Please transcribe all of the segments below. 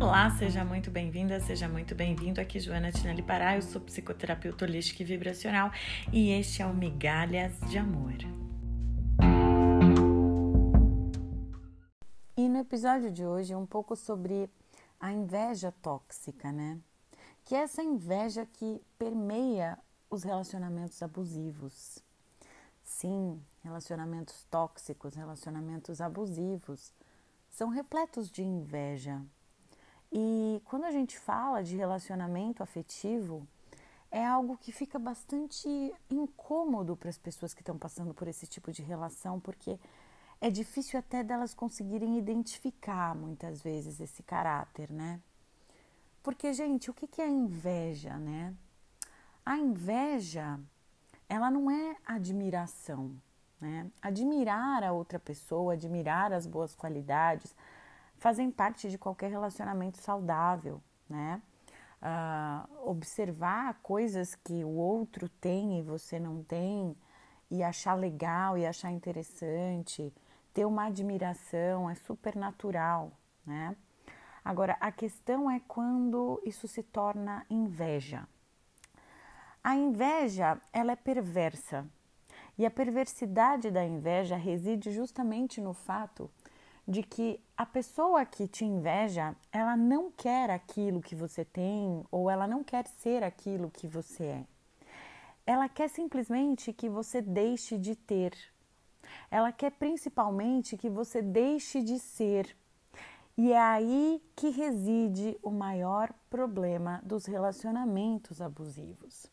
Olá, seja muito bem-vinda, seja muito bem-vindo. Aqui Joana Tinelli Pará, eu sou psicoterapeuta holística e vibracional e este é o Migalhas de Amor. E no episódio de hoje um pouco sobre a inveja tóxica, né? Que é essa inveja que permeia os relacionamentos abusivos. Sim, relacionamentos tóxicos, relacionamentos abusivos são repletos de inveja. E quando a gente fala de relacionamento afetivo, é algo que fica bastante incômodo para as pessoas que estão passando por esse tipo de relação, porque é difícil até delas conseguirem identificar muitas vezes esse caráter, né? Porque, gente, o que é inveja, né? A inveja, ela não é admiração, né? Admirar a outra pessoa, admirar as boas qualidades, fazem parte de qualquer relacionamento saudável, né? Uh, observar coisas que o outro tem e você não tem, e achar legal e achar interessante, ter uma admiração é super natural, né? Agora, a questão é quando isso se torna inveja. A inveja, ela é perversa, e a perversidade da inveja reside justamente no fato de que a pessoa que te inveja, ela não quer aquilo que você tem ou ela não quer ser aquilo que você é. Ela quer simplesmente que você deixe de ter. Ela quer principalmente que você deixe de ser. E é aí que reside o maior problema dos relacionamentos abusivos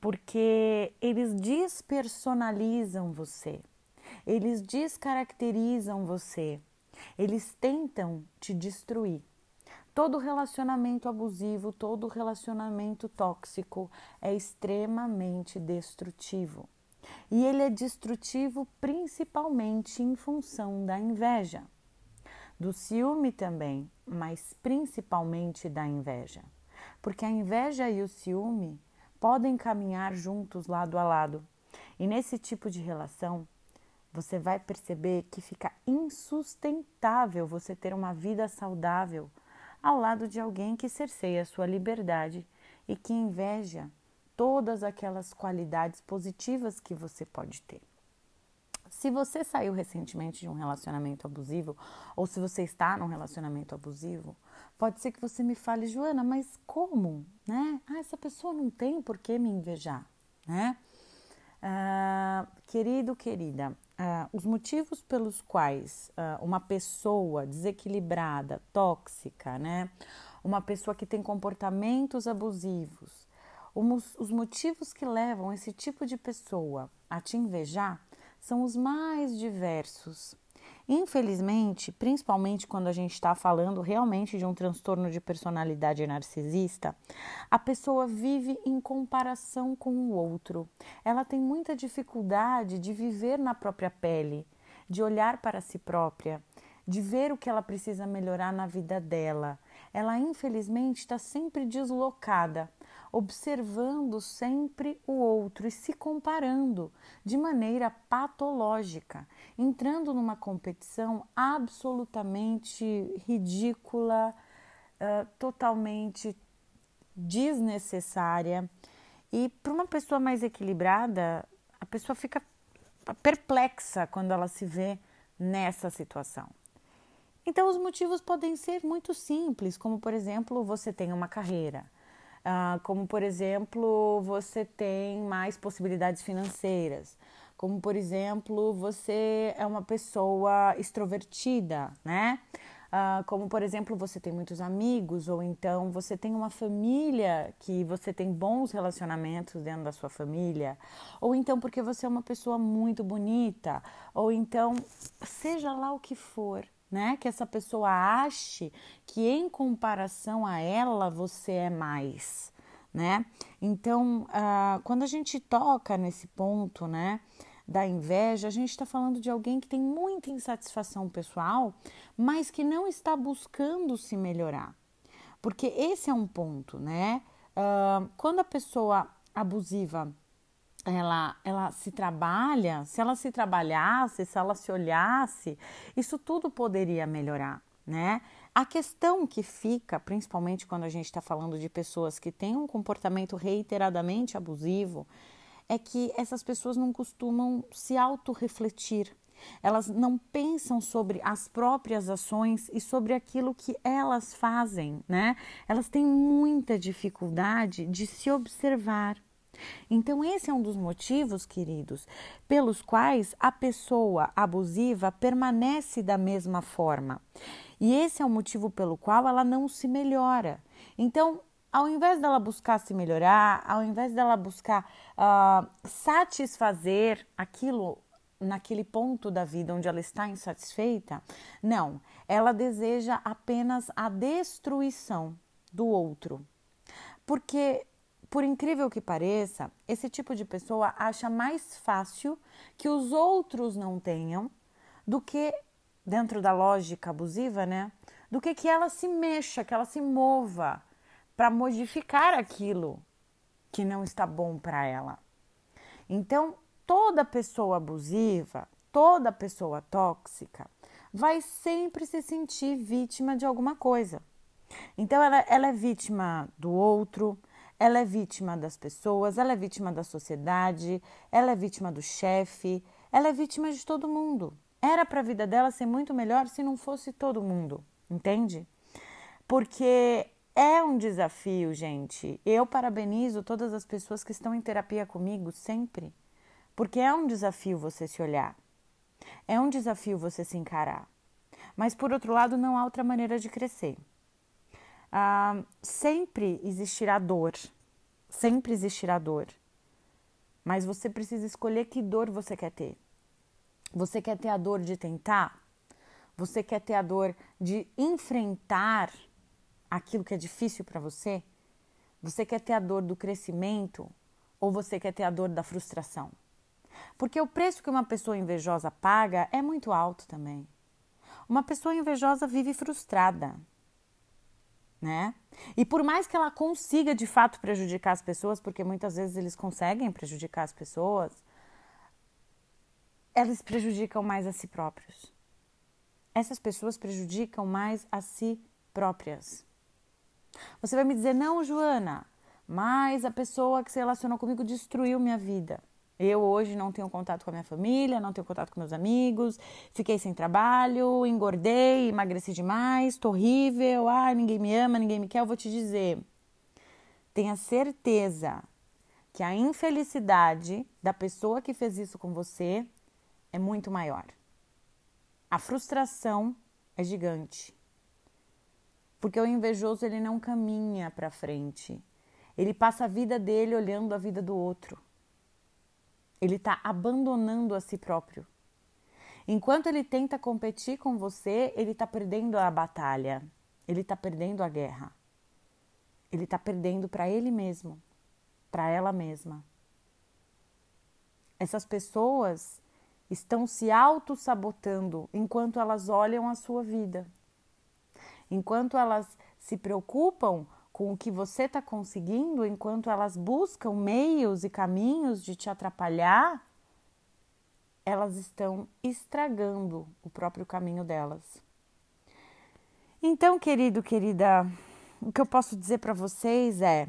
porque eles despersonalizam você, eles descaracterizam você, eles tentam te destruir. Todo relacionamento abusivo, todo relacionamento tóxico é extremamente destrutivo. E ele é destrutivo principalmente em função da inveja, do ciúme também, mas principalmente da inveja. Porque a inveja e o ciúme podem caminhar juntos lado a lado. E nesse tipo de relação, você vai perceber que fica insustentável você ter uma vida saudável ao lado de alguém que cerceia sua liberdade e que inveja todas aquelas qualidades positivas que você pode ter. Se você saiu recentemente de um relacionamento abusivo, ou se você está num relacionamento abusivo, pode ser que você me fale, Joana, mas como? Né? Ah, essa pessoa não tem por que me invejar, né? Ah, querido, querida, ah, os motivos pelos quais ah, uma pessoa desequilibrada, tóxica, né? Uma pessoa que tem comportamentos abusivos, os motivos que levam esse tipo de pessoa a te invejar são os mais diversos. Infelizmente, principalmente quando a gente está falando realmente de um transtorno de personalidade narcisista, a pessoa vive em comparação com o outro. Ela tem muita dificuldade de viver na própria pele, de olhar para si própria, de ver o que ela precisa melhorar na vida dela. Ela, infelizmente, está sempre deslocada observando sempre o outro e se comparando de maneira patológica, entrando numa competição absolutamente ridícula, totalmente desnecessária. E para uma pessoa mais equilibrada, a pessoa fica perplexa quando ela se vê nessa situação. Então, os motivos podem ser muito simples, como por exemplo, você tem uma carreira ah, como por exemplo, você tem mais possibilidades financeiras, como por exemplo, você é uma pessoa extrovertida, né? Ah, como por exemplo, você tem muitos amigos, ou então você tem uma família que você tem bons relacionamentos dentro da sua família, ou então porque você é uma pessoa muito bonita, ou então seja lá o que for né? Que essa pessoa ache que em comparação a ela você é mais, né? Então, uh, quando a gente toca nesse ponto, né? Da inveja, a gente está falando de alguém que tem muita insatisfação pessoal, mas que não está buscando se melhorar. Porque esse é um ponto, né? Uh, quando a pessoa abusiva ela, ela se trabalha, se ela se trabalhasse, se ela se olhasse, isso tudo poderia melhorar, né? A questão que fica, principalmente quando a gente está falando de pessoas que têm um comportamento reiteradamente abusivo, é que essas pessoas não costumam se autorrefletir. Elas não pensam sobre as próprias ações e sobre aquilo que elas fazem, né? Elas têm muita dificuldade de se observar. Então, esse é um dos motivos, queridos, pelos quais a pessoa abusiva permanece da mesma forma. E esse é o motivo pelo qual ela não se melhora. Então, ao invés dela buscar se melhorar, ao invés dela buscar uh, satisfazer aquilo naquele ponto da vida onde ela está insatisfeita, não, ela deseja apenas a destruição do outro. Porque, por incrível que pareça, esse tipo de pessoa acha mais fácil que os outros não tenham do que dentro da lógica abusiva, né? Do que que ela se mexa, que ela se mova para modificar aquilo que não está bom para ela. Então, toda pessoa abusiva, toda pessoa tóxica vai sempre se sentir vítima de alguma coisa. Então, ela, ela é vítima do outro, ela é vítima das pessoas, ela é vítima da sociedade, ela é vítima do chefe, ela é vítima de todo mundo. Era para a vida dela ser muito melhor se não fosse todo mundo, entende? Porque é um desafio, gente. Eu parabenizo todas as pessoas que estão em terapia comigo sempre, porque é um desafio você se olhar. É um desafio você se encarar. Mas, por outro lado, não há outra maneira de crescer. Ah, sempre existirá dor. Sempre existirá dor. Mas você precisa escolher que dor você quer ter. Você quer ter a dor de tentar? Você quer ter a dor de enfrentar aquilo que é difícil para você? Você quer ter a dor do crescimento ou você quer ter a dor da frustração? Porque o preço que uma pessoa invejosa paga é muito alto também. Uma pessoa invejosa vive frustrada, né? E por mais que ela consiga de fato prejudicar as pessoas, porque muitas vezes eles conseguem prejudicar as pessoas, elas prejudicam mais a si próprios. Essas pessoas prejudicam mais a si próprias. Você vai me dizer, não, Joana, mas a pessoa que se relacionou comigo destruiu minha vida. Eu hoje não tenho contato com a minha família, não tenho contato com meus amigos, fiquei sem trabalho, engordei, emagreci demais, tô horrível, ah, ninguém me ama, ninguém me quer. Eu vou te dizer, tenha certeza que a infelicidade da pessoa que fez isso com você é muito maior. A frustração é gigante. Porque o invejoso ele não caminha para frente. Ele passa a vida dele olhando a vida do outro. Ele está abandonando a si próprio. Enquanto ele tenta competir com você, ele está perdendo a batalha. Ele está perdendo a guerra. Ele está perdendo para ele mesmo, para ela mesma. Essas pessoas estão se auto-sabotando enquanto elas olham a sua vida. Enquanto elas se preocupam com o que você está conseguindo, enquanto elas buscam meios e caminhos de te atrapalhar, elas estão estragando o próprio caminho delas. Então, querido, querida, o que eu posso dizer para vocês é: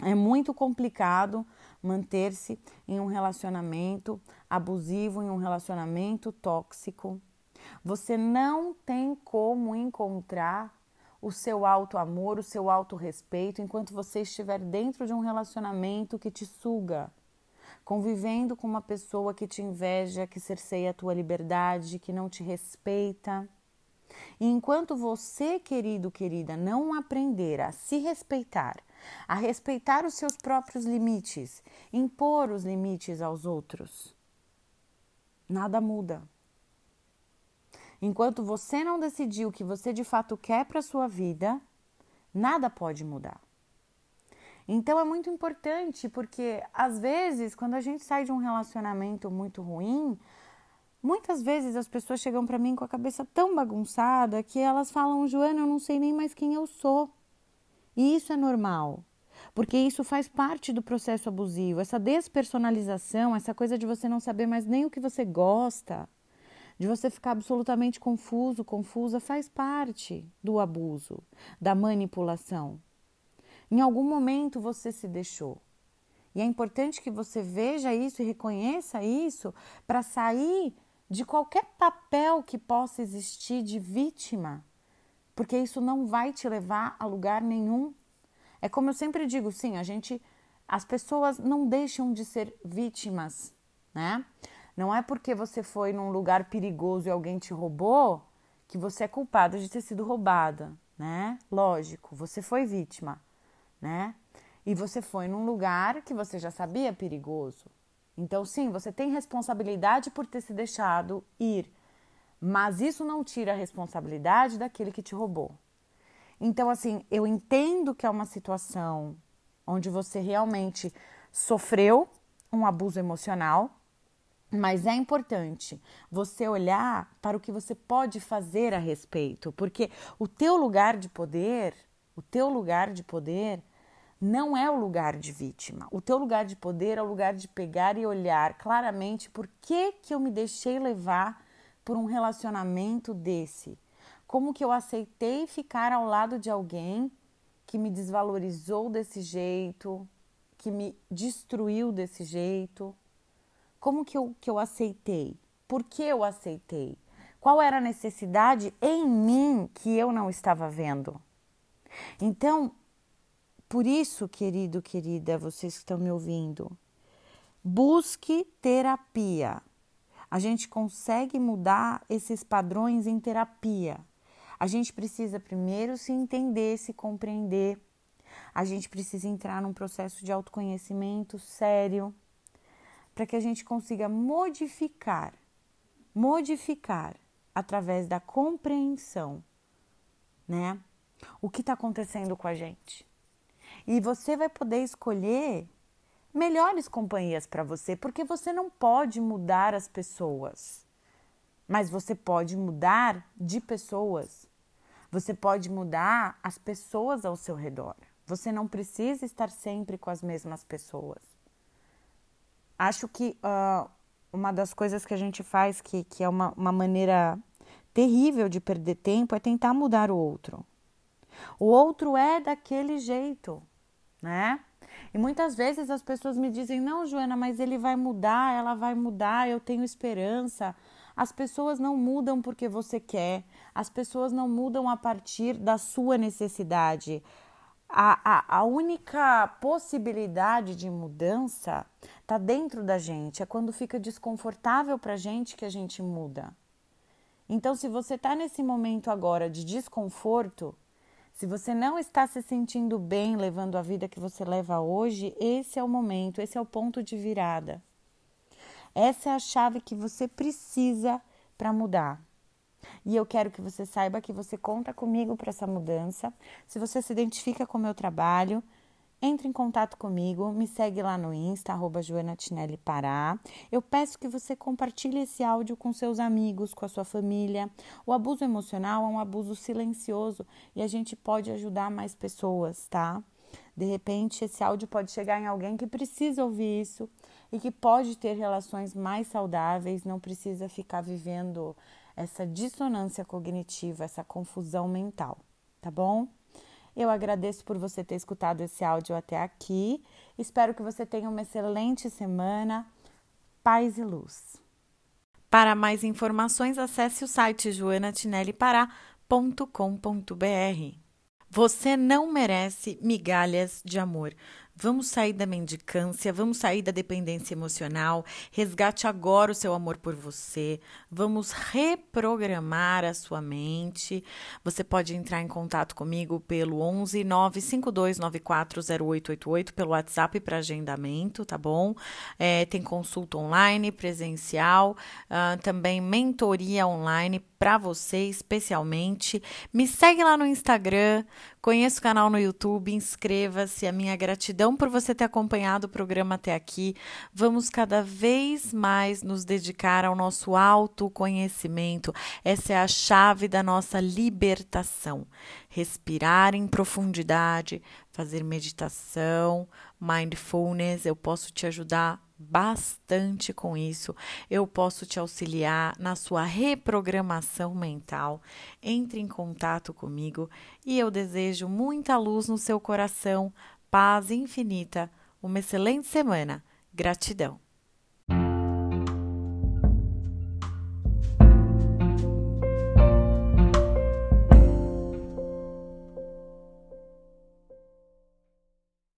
é muito complicado manter-se em um relacionamento abusivo, em um relacionamento tóxico. Você não tem como encontrar o seu alto amor, o seu alto respeito enquanto você estiver dentro de um relacionamento que te suga, convivendo com uma pessoa que te inveja, que cerceia a tua liberdade, que não te respeita. E enquanto você, querido, querida, não aprender a se respeitar, a respeitar os seus próprios limites, impor os limites aos outros, nada muda. Enquanto você não decidir o que você de fato quer para sua vida, nada pode mudar. Então é muito importante porque às vezes, quando a gente sai de um relacionamento muito ruim, muitas vezes as pessoas chegam para mim com a cabeça tão bagunçada que elas falam: "Joana, eu não sei nem mais quem eu sou". E isso é normal, porque isso faz parte do processo abusivo, essa despersonalização, essa coisa de você não saber mais nem o que você gosta, de você ficar absolutamente confuso, confusa, faz parte do abuso, da manipulação. Em algum momento você se deixou. E é importante que você veja isso e reconheça isso para sair de qualquer papel que possa existir de vítima, porque isso não vai te levar a lugar nenhum. É como eu sempre digo, sim, a gente as pessoas não deixam de ser vítimas, né? Não é porque você foi num lugar perigoso e alguém te roubou que você é culpado de ter sido roubada, né? Lógico, você foi vítima, né? E você foi num lugar que você já sabia perigoso. Então, sim, você tem responsabilidade por ter se deixado ir, mas isso não tira a responsabilidade daquele que te roubou. Então, assim, eu entendo que é uma situação onde você realmente sofreu um abuso emocional, mas é importante você olhar para o que você pode fazer a respeito, porque o teu lugar de poder, o teu lugar de poder não é o lugar de vítima. O teu lugar de poder é o lugar de pegar e olhar claramente por que que eu me deixei levar por um relacionamento desse. Como que eu aceitei ficar ao lado de alguém que me desvalorizou desse jeito, que me destruiu desse jeito? Como que eu, que eu aceitei? Por que eu aceitei? Qual era a necessidade em mim que eu não estava vendo? Então, por isso, querido, querida, vocês que estão me ouvindo, busque terapia. A gente consegue mudar esses padrões em terapia. A gente precisa primeiro se entender, se compreender. A gente precisa entrar num processo de autoconhecimento sério para que a gente consiga modificar, modificar através da compreensão, né? O que está acontecendo com a gente. E você vai poder escolher melhores companhias para você, porque você não pode mudar as pessoas, mas você pode mudar de pessoas. Você pode mudar as pessoas ao seu redor. Você não precisa estar sempre com as mesmas pessoas. Acho que uh, uma das coisas que a gente faz, que, que é uma, uma maneira terrível de perder tempo, é tentar mudar o outro. O outro é daquele jeito, né? E muitas vezes as pessoas me dizem: não, Joana, mas ele vai mudar, ela vai mudar, eu tenho esperança. As pessoas não mudam porque você quer, as pessoas não mudam a partir da sua necessidade. A, a, a única possibilidade de mudança está dentro da gente, é quando fica desconfortável para a gente que a gente muda. Então, se você está nesse momento agora de desconforto, se você não está se sentindo bem levando a vida que você leva hoje, esse é o momento, esse é o ponto de virada. Essa é a chave que você precisa para mudar. E eu quero que você saiba que você conta comigo para essa mudança. Se você se identifica com o meu trabalho, entre em contato comigo, me segue lá no Insta, arroba Pará. Eu peço que você compartilhe esse áudio com seus amigos, com a sua família. O abuso emocional é um abuso silencioso e a gente pode ajudar mais pessoas, tá? De repente, esse áudio pode chegar em alguém que precisa ouvir isso e que pode ter relações mais saudáveis, não precisa ficar vivendo essa dissonância cognitiva, essa confusão mental, tá bom? Eu agradeço por você ter escutado esse áudio até aqui. Espero que você tenha uma excelente semana. Paz e luz. Para mais informações, acesse o site joanatinellipará.com.br. Você não merece migalhas de amor. Vamos sair da mendicância, vamos sair da dependência emocional. Resgate agora o seu amor por você. Vamos reprogramar a sua mente. Você pode entrar em contato comigo pelo 11 952940888 pelo WhatsApp para agendamento, tá bom? É, tem consulta online, presencial, uh, também mentoria online para você especialmente. Me segue lá no Instagram, conheça o canal no YouTube, inscreva-se. A minha gratidão por você ter acompanhado o programa até aqui. Vamos cada vez mais nos dedicar ao nosso autoconhecimento. Essa é a chave da nossa libertação. Respirar em profundidade, fazer meditação, mindfulness. Eu posso te ajudar bastante com isso. Eu posso te auxiliar na sua reprogramação mental. Entre em contato comigo e eu desejo muita luz no seu coração, paz infinita. Uma excelente semana. Gratidão.